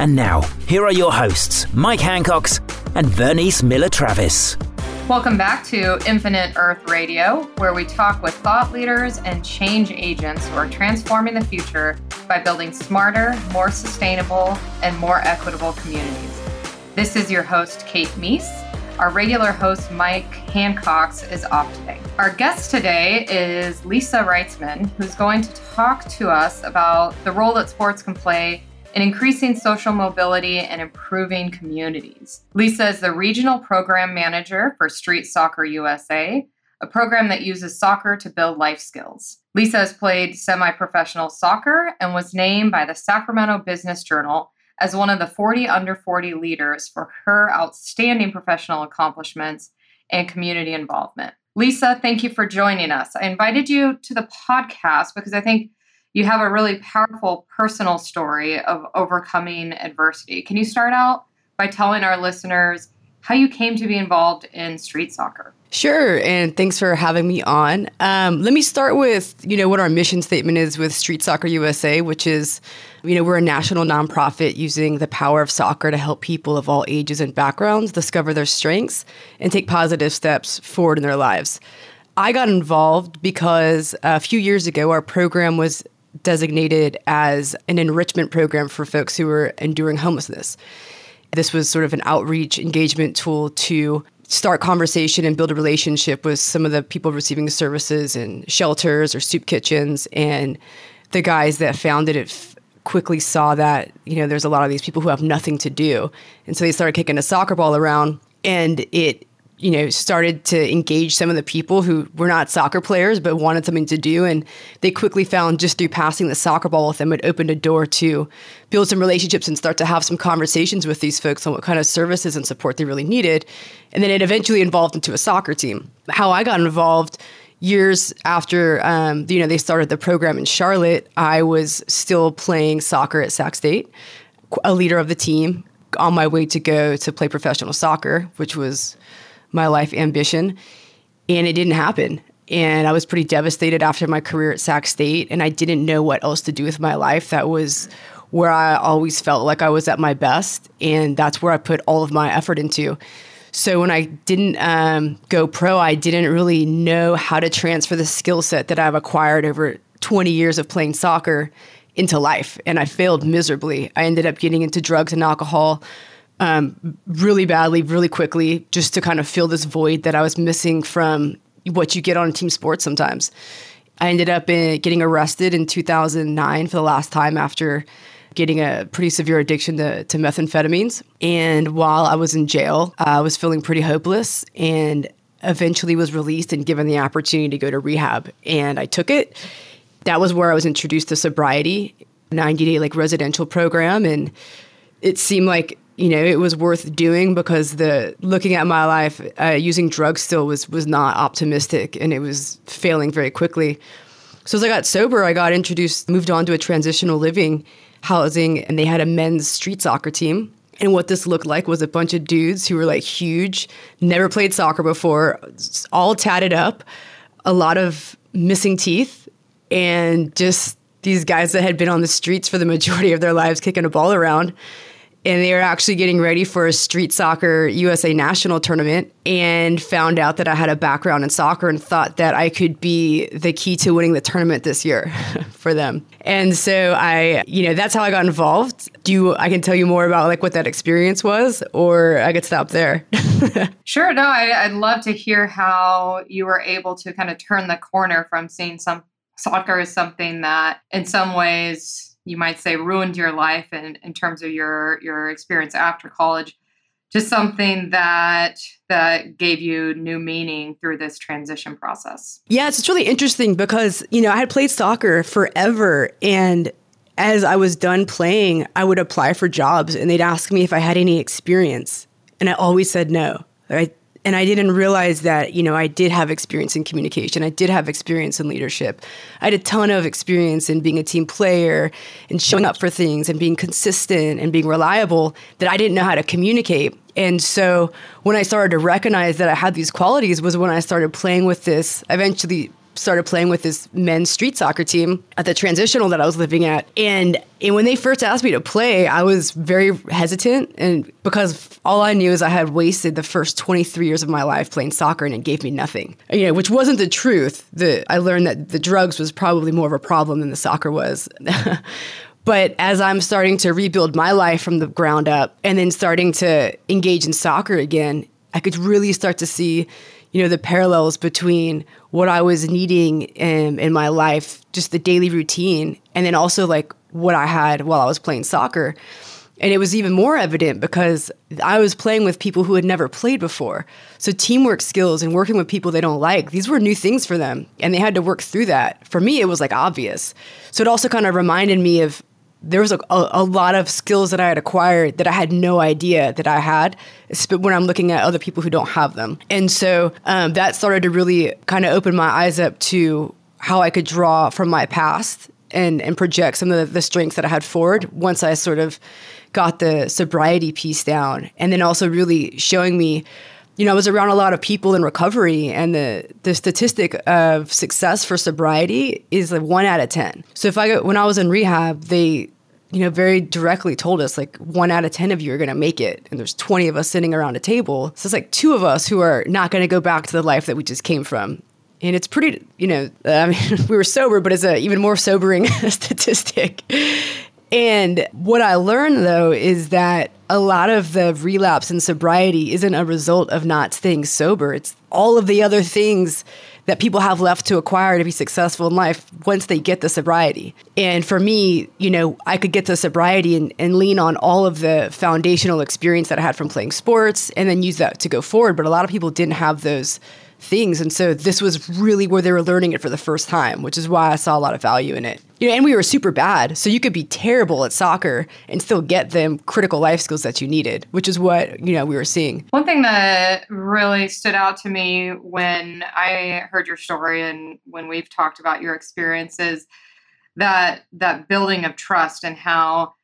And now, here are your hosts, Mike Hancox and Vernice Miller Travis. Welcome back to Infinite Earth Radio, where we talk with thought leaders and change agents who are transforming the future by building smarter, more sustainable, and more equitable communities. This is your host, Kate Meese. Our regular host, Mike Hancox, is off today. Our guest today is Lisa Wrightsman, who's going to talk to us about the role that sports can play in increasing social mobility and improving communities. Lisa is the regional program manager for Street Soccer USA, a program that uses soccer to build life skills. Lisa has played semi professional soccer and was named by the Sacramento Business Journal as one of the 40 under 40 leaders for her outstanding professional accomplishments and community involvement. Lisa, thank you for joining us. I invited you to the podcast because I think you have a really powerful personal story of overcoming adversity. Can you start out by telling our listeners how you came to be involved in street soccer? Sure, and thanks for having me on. Um, let me start with you know what our mission statement is with Street Soccer USA, which is you know we're a national nonprofit using the power of soccer to help people of all ages and backgrounds discover their strengths and take positive steps forward in their lives. I got involved because a few years ago our program was designated as an enrichment program for folks who were enduring homelessness. This was sort of an outreach engagement tool to start conversation and build a relationship with some of the people receiving services in shelters or soup kitchens. And the guys that founded it f- quickly saw that, you know, there's a lot of these people who have nothing to do. And so they started kicking a soccer ball around and it you know, started to engage some of the people who were not soccer players but wanted something to do. And they quickly found just through passing the soccer ball with them, it opened a door to build some relationships and start to have some conversations with these folks on what kind of services and support they really needed. And then it eventually evolved into a soccer team. How I got involved years after um, you know they started the program in Charlotte, I was still playing soccer at Sac State, a leader of the team, on my way to go to play professional soccer, which was my life ambition. And it didn't happen. And I was pretty devastated after my career at Sac State. And I didn't know what else to do with my life. That was where I always felt like I was at my best. And that's where I put all of my effort into. So when I didn't um, go pro, I didn't really know how to transfer the skill set that I've acquired over 20 years of playing soccer into life. And I failed miserably. I ended up getting into drugs and alcohol um, really badly, really quickly, just to kind of fill this void that I was missing from what you get on team sports sometimes. I ended up in, getting arrested in 2009 for the last time after getting a pretty severe addiction to, to methamphetamines. And while I was in jail, I was feeling pretty hopeless and eventually was released and given the opportunity to go to rehab. And I took it. That was where I was introduced to sobriety, 90 day like residential program. And it seemed like you know it was worth doing because the looking at my life uh, using drugs still was was not optimistic and it was failing very quickly. So as i got sober i got introduced moved on to a transitional living housing and they had a men's street soccer team. And what this looked like was a bunch of dudes who were like huge never played soccer before all tatted up a lot of missing teeth and just these guys that had been on the streets for the majority of their lives kicking a ball around and they were actually getting ready for a street soccer USA national tournament and found out that I had a background in soccer and thought that I could be the key to winning the tournament this year for them. And so I, you know, that's how I got involved. Do you, I can tell you more about like what that experience was or I could stop there. sure. No, I, I'd love to hear how you were able to kind of turn the corner from seeing some soccer as something that in some ways you might say ruined your life in, in terms of your your experience after college just something that that gave you new meaning through this transition process yeah it's really interesting because you know i had played soccer forever and as I was done playing, I would apply for jobs and they'd ask me if I had any experience. And I always said no. I, and I didn't realize that, you know, I did have experience in communication. I did have experience in leadership. I had a ton of experience in being a team player and showing up for things and being consistent and being reliable that I didn't know how to communicate. And so when I started to recognize that I had these qualities was when I started playing with this, eventually started playing with this men's street soccer team at the transitional that I was living at. And, and when they first asked me to play, I was very hesitant. And because all I knew is I had wasted the first 23 years of my life playing soccer and it gave me nothing, you know, which wasn't the truth. The, I learned that the drugs was probably more of a problem than the soccer was. But as I'm starting to rebuild my life from the ground up and then starting to engage in soccer again, I could really start to see you know the parallels between what I was needing in, in my life, just the daily routine, and then also like what I had while I was playing soccer. And it was even more evident because I was playing with people who had never played before. So, teamwork skills and working with people they don't like, these were new things for them. And they had to work through that. For me, it was like obvious. So, it also kind of reminded me of there was a, a, a, lot of skills that I had acquired that I had no idea that I had when I'm looking at other people who don't have them. And so um, that started to really kind of open my eyes up to how I could draw from my past and, and project some of the, the strengths that I had forward once I sort of got the sobriety piece down. And then also really showing me you know, I was around a lot of people in recovery, and the the statistic of success for sobriety is like one out of ten. So if I when I was in rehab, they you know very directly told us like one out of ten of you are going to make it, and there's twenty of us sitting around a table. So it's like two of us who are not going to go back to the life that we just came from. And it's pretty, you know, I mean, we were sober, but it's a even more sobering statistic. And what I learned though is that a lot of the relapse and sobriety isn't a result of not staying sober. It's all of the other things that people have left to acquire to be successful in life once they get the sobriety. And for me, you know, I could get the sobriety and, and lean on all of the foundational experience that I had from playing sports and then use that to go forward. But a lot of people didn't have those things. And so this was really where they were learning it for the first time, which is why I saw a lot of value in it. You know, and we were super bad. So you could be terrible at soccer and still get them critical life skills that you needed, which is what, you know, we were seeing. One thing that really stood out to me when I heard your story and when we've talked about your experiences, that that building of trust and how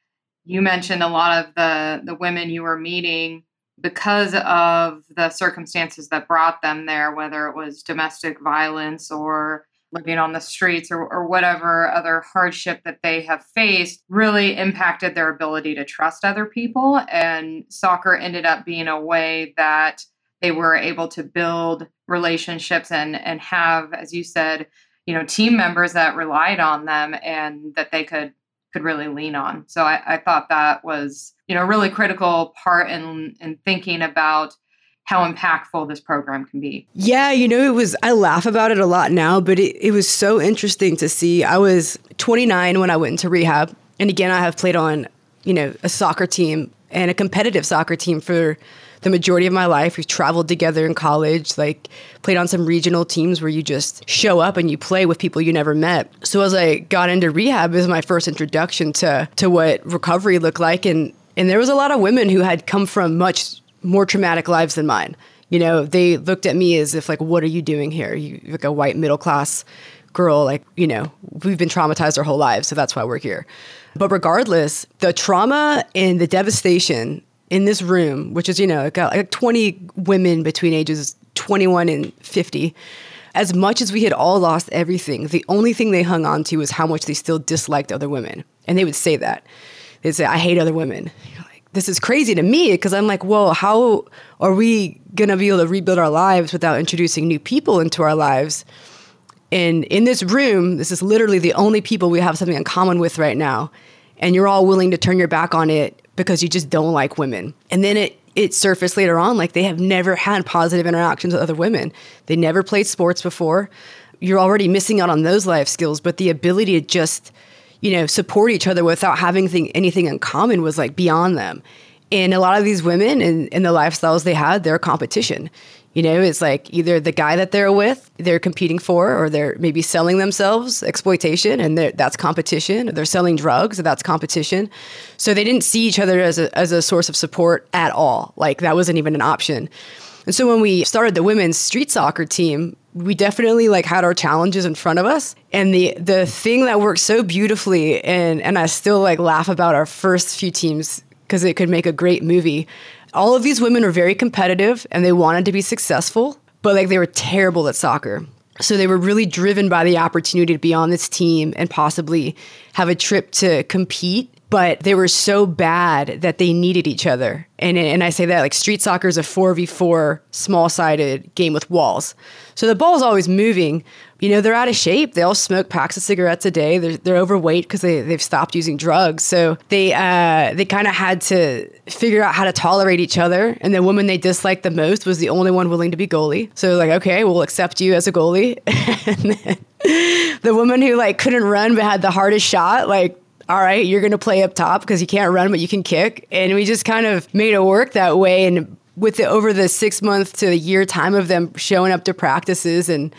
you mentioned a lot of the the women you were meeting because of the circumstances that brought them there, whether it was domestic violence or living on the streets or, or whatever other hardship that they have faced, really impacted their ability to trust other people. And soccer ended up being a way that they were able to build relationships and and have, as you said, you know, team members that relied on them and that they could could really lean on. So I, I thought that was, you know, a really critical part in in thinking about how impactful this program can be. Yeah, you know, it was, I laugh about it a lot now, but it, it was so interesting to see. I was 29 when I went into rehab. And again, I have played on, you know, a soccer team and a competitive soccer team for the majority of my life. We've traveled together in college, like played on some regional teams where you just show up and you play with people you never met. So as I got into rehab, it was my first introduction to to what recovery looked like, and and there was a lot of women who had come from much more traumatic lives than mine. You know, they looked at me as if like, "What are you doing here? You like a white middle class." Girl like you know we've been traumatized our whole lives so that's why we're here but regardless the trauma and the devastation in this room, which is, you know, like, like 20 women between ages 21 and 50, as much as we had all lost everything, the only thing they hung on to was how much they still disliked other women. And they would say that. They'd say, I hate other women. Like, this is crazy to me because I'm like, well, how are we going to be able to rebuild our lives without introducing new people into our lives? And in this room, this is literally the only people we have something in common with right now. And you're all willing to turn your back on it because you just don't like women. And then it it surfaced later on like they have never had positive interactions with other women. They never played sports before. You're already missing out on those life skills, but the ability to just, you know, support each other without having thing, anything in common was like beyond them. And a lot of these women and, and the lifestyles they had, they're competition. You know, it's like either the guy that they're with, they're competing for, or they're maybe selling themselves, exploitation, and that's competition. Or they're selling drugs, and that's competition. So they didn't see each other as a, as a source of support at all. Like that wasn't even an option. And so when we started the women's street soccer team, we definitely like had our challenges in front of us. And the the thing that worked so beautifully and and I still like laugh about our first few teams because it could make a great movie. All of these women are very competitive and they wanted to be successful, but like they were terrible at soccer. So they were really driven by the opportunity to be on this team and possibly have a trip to compete but they were so bad that they needed each other. And and I say that like street soccer is a 4v4 small-sided game with walls. So the ball's always moving. You know, they're out of shape. They all smoke packs of cigarettes a day. They're, they're overweight because they, they've stopped using drugs. So they uh, they kind of had to figure out how to tolerate each other. And the woman they disliked the most was the only one willing to be goalie. So like, okay, we'll accept you as a goalie. and then the woman who like couldn't run but had the hardest shot, like all right, you're going to play up top because you can't run, but you can kick. And we just kind of made it work that way. And with the over the six month to a year time of them showing up to practices and,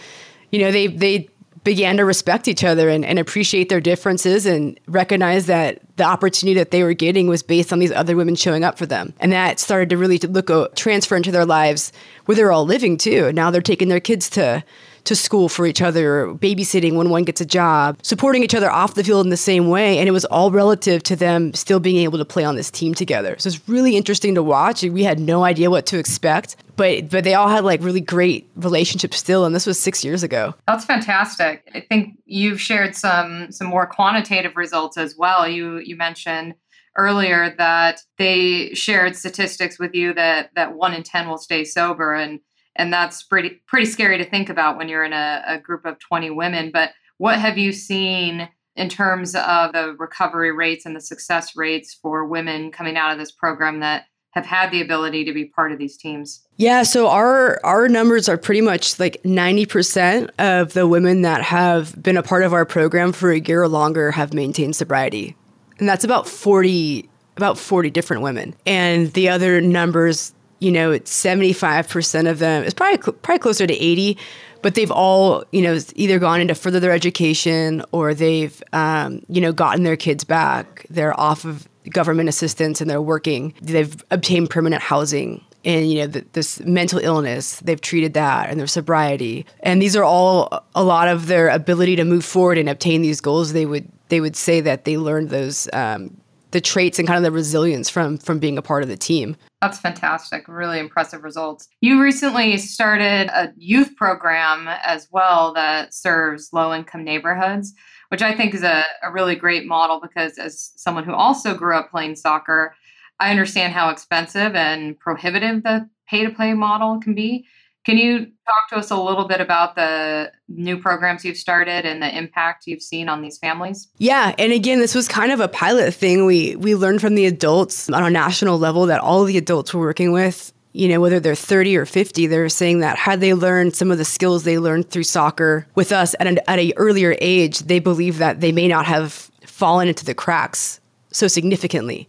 you know, they, they, began to respect each other and, and appreciate their differences and recognize that the opportunity that they were getting was based on these other women showing up for them. And that started to really look uh, transfer into their lives where they're all living too. Now they're taking their kids to to school for each other, babysitting when one gets a job, supporting each other off the field in the same way. And it was all relative to them still being able to play on this team together. So it's really interesting to watch. We had no idea what to expect, but but they all had like really great relationships still. And this was six years ago. That's fantastic. I think you've shared some some more quantitative results as well. You you mentioned earlier that they shared statistics with you that that one in ten will stay sober and and that's pretty pretty scary to think about when you're in a, a group of 20 women but what have you seen in terms of the recovery rates and the success rates for women coming out of this program that have had the ability to be part of these teams? Yeah, so our our numbers are pretty much like 90% of the women that have been a part of our program for a year or longer have maintained sobriety. And that's about 40 about 40 different women. And the other numbers you know, it's 75% of them, it's probably, probably closer to 80, but they've all, you know, either gone into further their education or they've, um, you know, gotten their kids back. They're off of government assistance and they're working. They've obtained permanent housing and you know the, this mental illness they've treated that and their sobriety and these are all a lot of their ability to move forward and obtain these goals they would they would say that they learned those um, the traits and kind of the resilience from from being a part of the team. That's fantastic. Really impressive results. You recently started a youth program as well that serves low income neighborhoods, which I think is a, a really great model because, as someone who also grew up playing soccer, I understand how expensive and prohibitive the pay to play model can be. Can you talk to us a little bit about the new programs you've started and the impact you've seen on these families? Yeah, and again, this was kind of a pilot thing. We we learned from the adults on a national level that all the adults we're working with you know, whether they're 30 or 50, they're saying that had they learned some of the skills they learned through soccer with us at an at a earlier age, they believe that they may not have fallen into the cracks so significantly.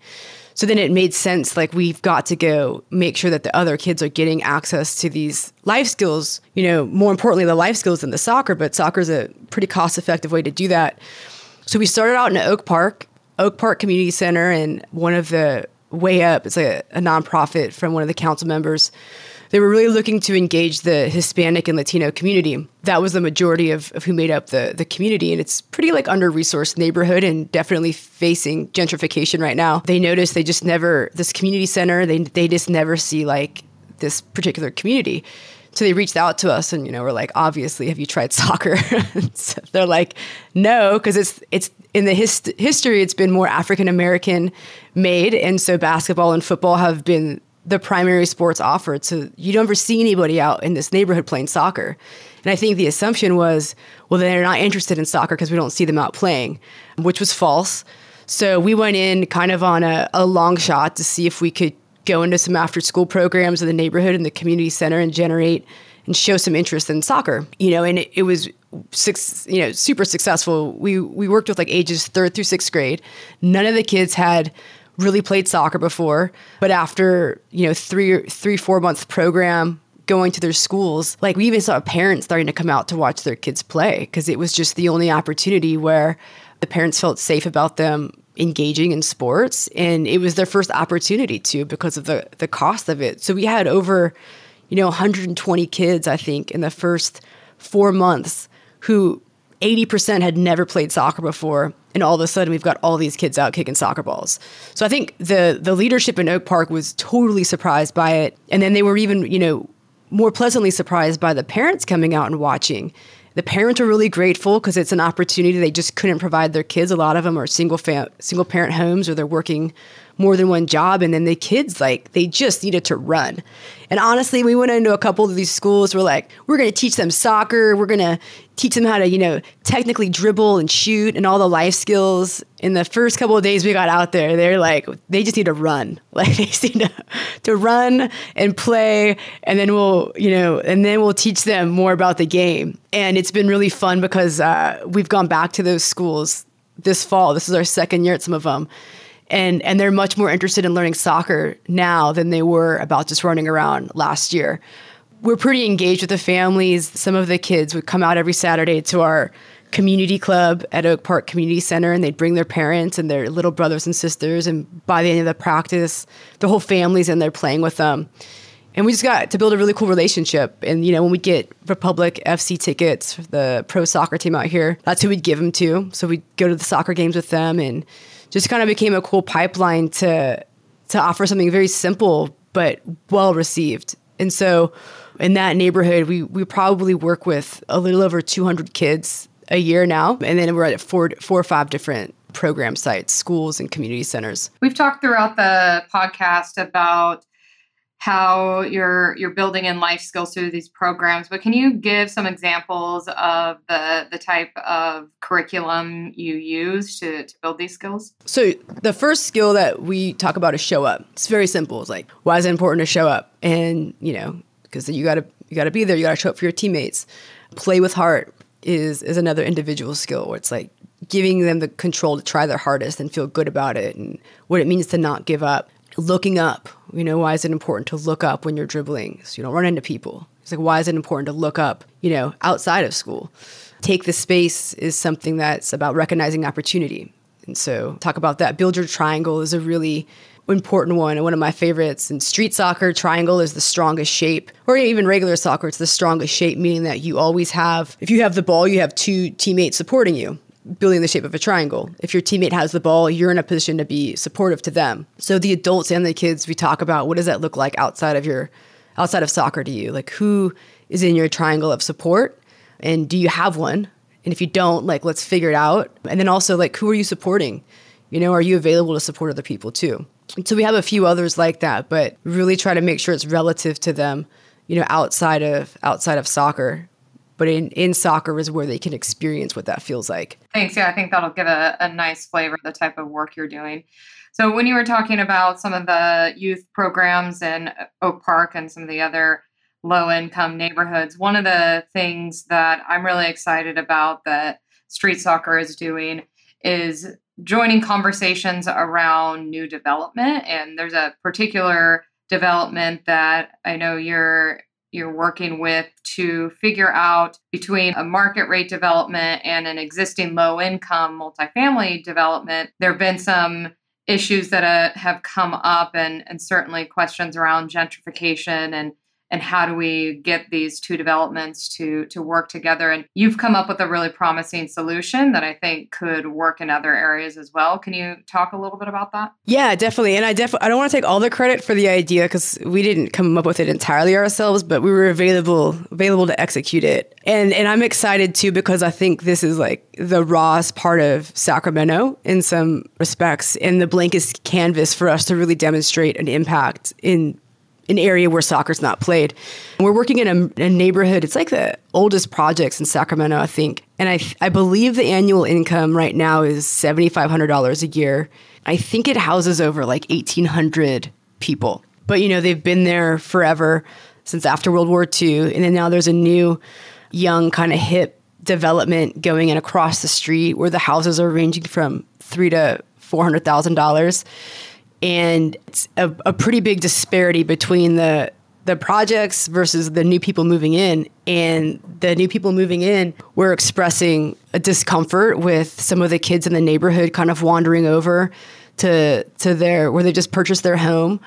So then it made sense like we've got to go make sure that the other kids are getting access to these life skills, you know, more importantly, the life skills than the soccer, but soccer is a pretty cost effective way to do that. So we started out in Oak Park, Oak Park Community Center, and one of the Way Up, it's a, a nonprofit from one of the council members they were really looking to engage the Hispanic and Latino community. That was the majority of, of who made up the, the community. And it's pretty like under resourced neighborhood and definitely facing gentrification right now. They noticed they just never, this community center, they, they just never see like this particular community. So they reached out to us and, you know, we're like, obviously, have you tried soccer? so they're like, no, because it's, it's in the hist- history, it's been more African American made. And so basketball and football have been the primary sports offered. So you don't ever see anybody out in this neighborhood playing soccer. And I think the assumption was, well, they're not interested in soccer because we don't see them out playing, which was false. So we went in kind of on a, a long shot to see if we could go into some after school programs in the neighborhood and the community center and generate and show some interest in soccer. You know, and it, it was six, you know, super successful. We we worked with like ages third through sixth grade. None of the kids had really played soccer before, but after you know three three four month program, going to their schools. Like we even saw parents starting to come out to watch their kids play because it was just the only opportunity where the parents felt safe about them engaging in sports and it was their first opportunity to because of the the cost of it. So we had over you know 120 kids I think in the first 4 months who 80% had never played soccer before and all of a sudden we've got all these kids out kicking soccer balls. So I think the the leadership in Oak Park was totally surprised by it and then they were even, you know, more pleasantly surprised by the parents coming out and watching. The parents are really grateful because it's an opportunity they just couldn't provide their kids. A lot of them are single single parent homes or they're working more than one job and then the kids like they just needed to run. And honestly, we went into a couple of these schools we're like, we're going to teach them soccer, we're going to teach them how to, you know, technically dribble and shoot and all the life skills. In the first couple of days we got out there, they're like, they just need to run. Like they just need to, to run and play. And then we'll, you know, and then we'll teach them more about the game. And it's been really fun because uh, we've gone back to those schools this fall. This is our second year at some of them. And, and they're much more interested in learning soccer now than they were about just running around last year we're pretty engaged with the families. Some of the kids would come out every Saturday to our community club at Oak Park Community Center and they'd bring their parents and their little brothers and sisters. And by the end of the practice, the whole family's in there playing with them. And we just got to build a really cool relationship. And, you know, when we get Republic FC tickets, the pro soccer team out here, that's who we'd give them to. So we'd go to the soccer games with them and just kind of became a cool pipeline to to offer something very simple but well received. And so in that neighborhood, we we probably work with a little over 200 kids a year now, and then we're at four four or five different program sites, schools, and community centers. We've talked throughout the podcast about how you're you're building in life skills through these programs but can you give some examples of the the type of curriculum you use to, to build these skills so the first skill that we talk about is show up it's very simple it's like why is it important to show up and you know because you got to you got to be there. You got to show up for your teammates. Play with heart is is another individual skill where it's like giving them the control to try their hardest and feel good about it and what it means to not give up. Looking up, you know, why is it important to look up when you're dribbling so you don't run into people? It's like why is it important to look up, you know, outside of school? Take the space is something that's about recognizing opportunity. And so talk about that. Build your triangle is a really important one and one of my favorites. In street soccer, triangle is the strongest shape, or even regular soccer, it's the strongest shape, meaning that you always have, if you have the ball, you have two teammates supporting you. Building the shape of a triangle. If your teammate has the ball, you're in a position to be supportive to them. So the adults and the kids, we talk about what does that look like outside of your, outside of soccer to you? Like who is in your triangle of support, and do you have one? And if you don't, like let's figure it out. And then also like who are you supporting? You know, are you available to support other people too? So we have a few others like that, but really try to make sure it's relative to them, you know, outside of outside of soccer. But in, in soccer is where they can experience what that feels like. Thanks. Yeah, I think that'll give a, a nice flavor of the type of work you're doing. So when you were talking about some of the youth programs in Oak Park and some of the other low income neighborhoods, one of the things that I'm really excited about that street soccer is doing is joining conversations around new development and there's a particular development that I know you're you're working with to figure out between a market rate development and an existing low income multifamily development there have been some issues that uh, have come up and and certainly questions around gentrification and and how do we get these two developments to to work together? And you've come up with a really promising solution that i think could work in other areas as well. Can you talk a little bit about that? Yeah definitely. And i definitely i don't want to take all the credit for the idea because we didn't come up with it entirely ourselves but we were available available to execute it. And and i'm excited too because i think this is like the rawest part of sacramento in some respects and the blankest canvas for us to really demonstrate an impact in an area where soccer's not played. We're working in a, a, neighborhood. It's like the oldest projects in Sacramento, I think. And I, I believe the annual income right now is $7,500 a year. I think it houses over like 1,800 people. But, you know, they've been there forever since after World War II. And then now there's a new, young, kind of hip development going in across the street where the houses are ranging from three to $400,000 and it's a, a pretty big disparity between the the projects versus the new people moving in. And the new people moving in were expressing a discomfort with some of the kids in the neighborhood kind of wandering over to to their where they just purchased their home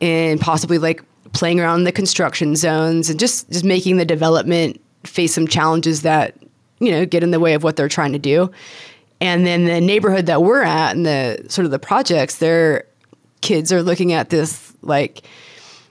and possibly like playing around in the construction zones and just just making the development face some challenges that you know get in the way of what they're trying to do. And then the neighborhood that we're at and the sort of the projects, their kids are looking at this like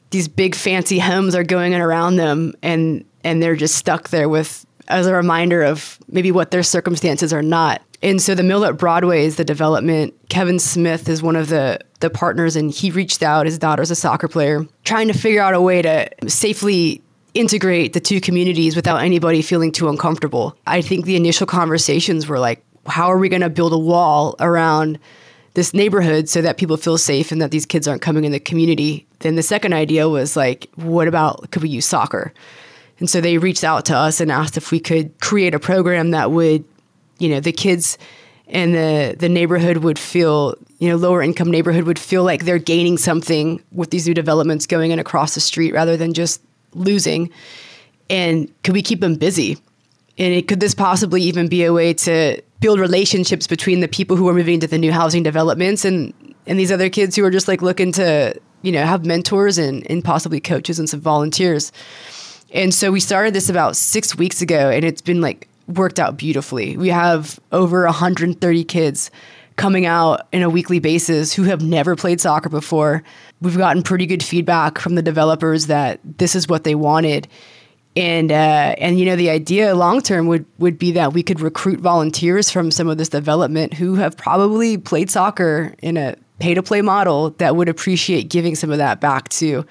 these big fancy homes are going in around them and and they're just stuck there with as a reminder of maybe what their circumstances are not. And so the Mill at Broadway is the development. Kevin Smith is one of the the partners and he reached out, his daughter's a soccer player, trying to figure out a way to safely integrate the two communities without anybody feeling too uncomfortable. I think the initial conversations were like, how are we going to build a wall around this neighborhood so that people feel safe and that these kids aren't coming in the community? Then the second idea was like, what about could we use soccer? And so they reached out to us and asked if we could create a program that would, you know, the kids and the the neighborhood would feel, you know, lower income neighborhood would feel like they're gaining something with these new developments going in across the street rather than just losing. And could we keep them busy? And it, could this possibly even be a way to build relationships between the people who are moving to the new housing developments and and these other kids who are just like looking to you know have mentors and and possibly coaches and some volunteers. And so we started this about six weeks ago, and it's been like worked out beautifully. We have over 130 kids coming out in a weekly basis who have never played soccer before. We've gotten pretty good feedback from the developers that this is what they wanted. And uh, and you know the idea long term would would be that we could recruit volunteers from some of this development who have probably played soccer in a pay to play model that would appreciate giving some of that back to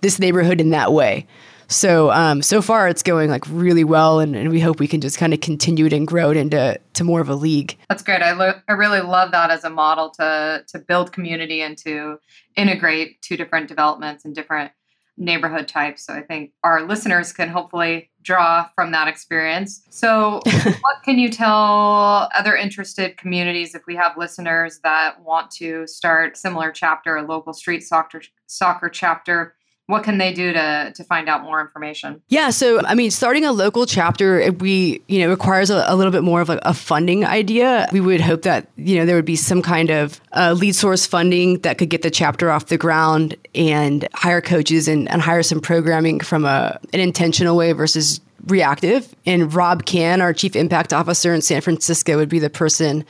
this neighborhood in that way. So um, so far it's going like really well, and, and we hope we can just kind of continue it and grow it into to more of a league. That's great. I lo- I really love that as a model to to build community and to integrate two different developments and different neighborhood types. So I think our listeners can hopefully draw from that experience. So, what can you tell other interested communities if we have listeners that want to start similar chapter, a local street soccer soccer chapter? What can they do to to find out more information? Yeah so i mean starting a local chapter we you know requires a, a little bit more of like a funding idea we would hope that you know there would be some kind of uh, lead source funding that could get the chapter off the ground and hire coaches and, and hire some programming from a an intentional way versus reactive. And rob Cann our chief impact officer in san francisco would be the person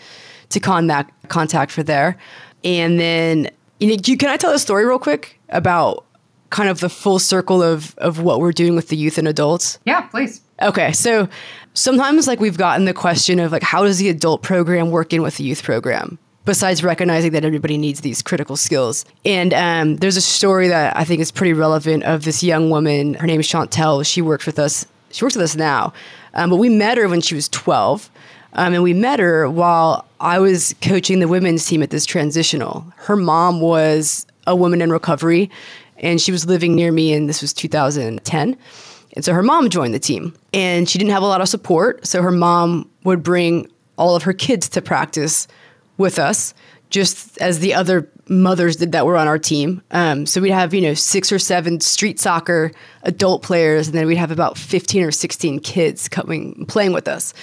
to contact contact for there. And then you know, can I tell a story real quick about kind of the full circle of of what we're doing with the youth and adults? Yeah, please. Okay, so sometimes like we've gotten the question of like how does the adult program work in with the youth program? Besides recognizing that everybody needs these critical skills. And um, there's a story that I think is pretty relevant of this young woman. Her name is Chantel. She works with us. She works with us now. Um, but we met her when she was 12. Um, and we met her while I was coaching the women's team at this transitional. Her mom was a woman in recovery and she was living near me, and this was 2010. And so her mom joined the team, and she didn't have a lot of support. So her mom would bring all of her kids to practice with us, just as the other mothers did that were on our team. Um, so we'd have, you know, six or seven street soccer adult players, and then we'd have about 15 or 16 kids coming playing with us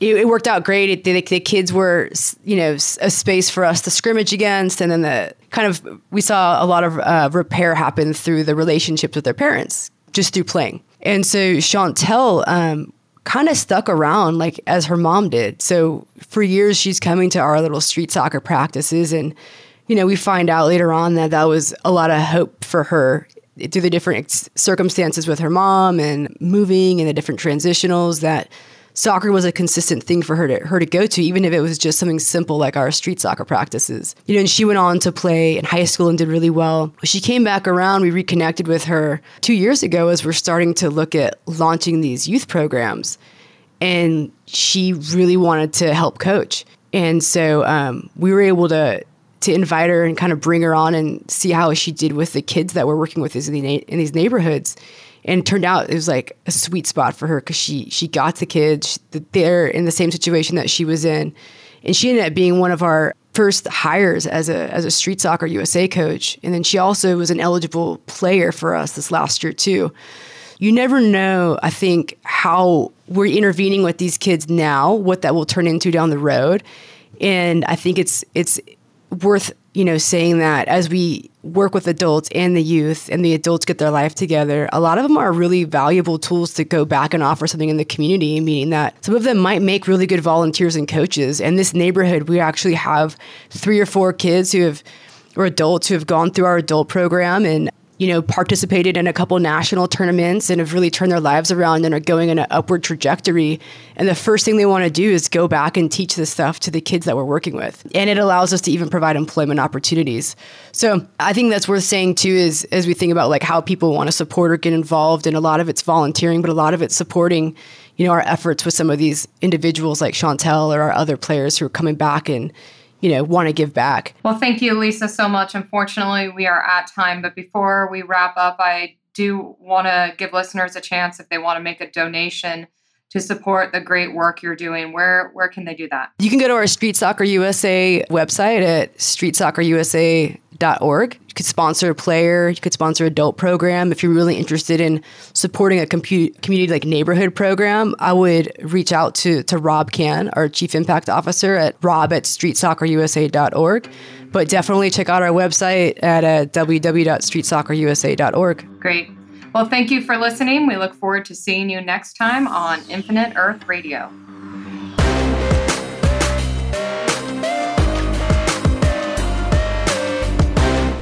it, it, worked out great. It, the, the, kids were, you know, a space for us to scrimmage against, and then the kind of we saw a lot of uh, repair happen through the relationships with their parents just through playing. And so Chantel um, kind of stuck around like as her mom did. So for years, she's coming to our little street soccer practices, and you know, we find out later on that that was a lot of hope for her through the different circumstances with her mom and moving and the different transitionals that soccer was a consistent thing for her to her to go to, even if it was just something simple like our street soccer practices. You know, and she went on to play in high school and did really well. She came back around. We reconnected with her two years ago as we're starting to look at launching these youth programs, and she really wanted to help coach. And so um, we were able to to invite her and kind of bring her on and see how she did with the kids that we're working with in these neighborhoods and turned out it was like a sweet spot for her because she she got the kids that they're in the same situation that she was in and she ended up being one of our first hires as a as a street soccer USA coach, and then she also was an eligible player for us this last year too. You never know, I think, how we're intervening with these kids now, what that will turn into down the road. And I think it's it's worth you know saying that as we work with adults and the youth and the adults get their life together a lot of them are really valuable tools to go back and offer something in the community meaning that some of them might make really good volunteers and coaches. In this neighborhood we actually have three or four kids who have or adults who have gone through our adult program and you know, participated in a couple national tournaments and have really turned their lives around and are going in an upward trajectory. And the first thing they want to do is go back and teach this stuff to the kids that we're working with. And it allows us to even provide employment opportunities. So I think that's worth saying too is as we think about like how people want to support or get involved, and a lot of it's volunteering, but a lot of it's supporting, you know, our efforts with some of these individuals like Chantel or our other players who are coming back and you know, want to give back. Well, thank you, Lisa, so much. Unfortunately, we are at time, but before we wrap up, I do want to give listeners a chance if they want to make a donation to support the great work you're doing. Where where can they do that? You can go to our Street Soccer USA website at streetsoccerusa.org. You could sponsor a player, you could sponsor a adult program. If you're really interested in supporting a compu- community like neighborhood program, I would reach out to, to Rob Cann, our Chief Impact Officer at rob at streetsoccerusa.org. But definitely check out our website at uh, www.streetsoccerusa.org. Great. Well, thank you for listening. We look forward to seeing you next time on Infinite Earth Radio.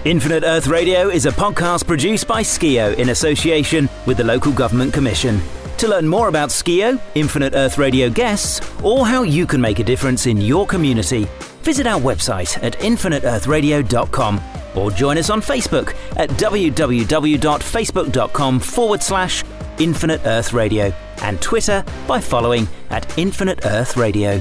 Infinite Earth Radio is a podcast produced by Skeo in association with the Local Government Commission. To learn more about Skeo, Infinite Earth Radio guests, or how you can make a difference in your community, visit our website at infiniteearthradio.com or join us on Facebook at www.facebook.com forward slash Infinite Earth Radio and Twitter by following at Infinite Earth Radio.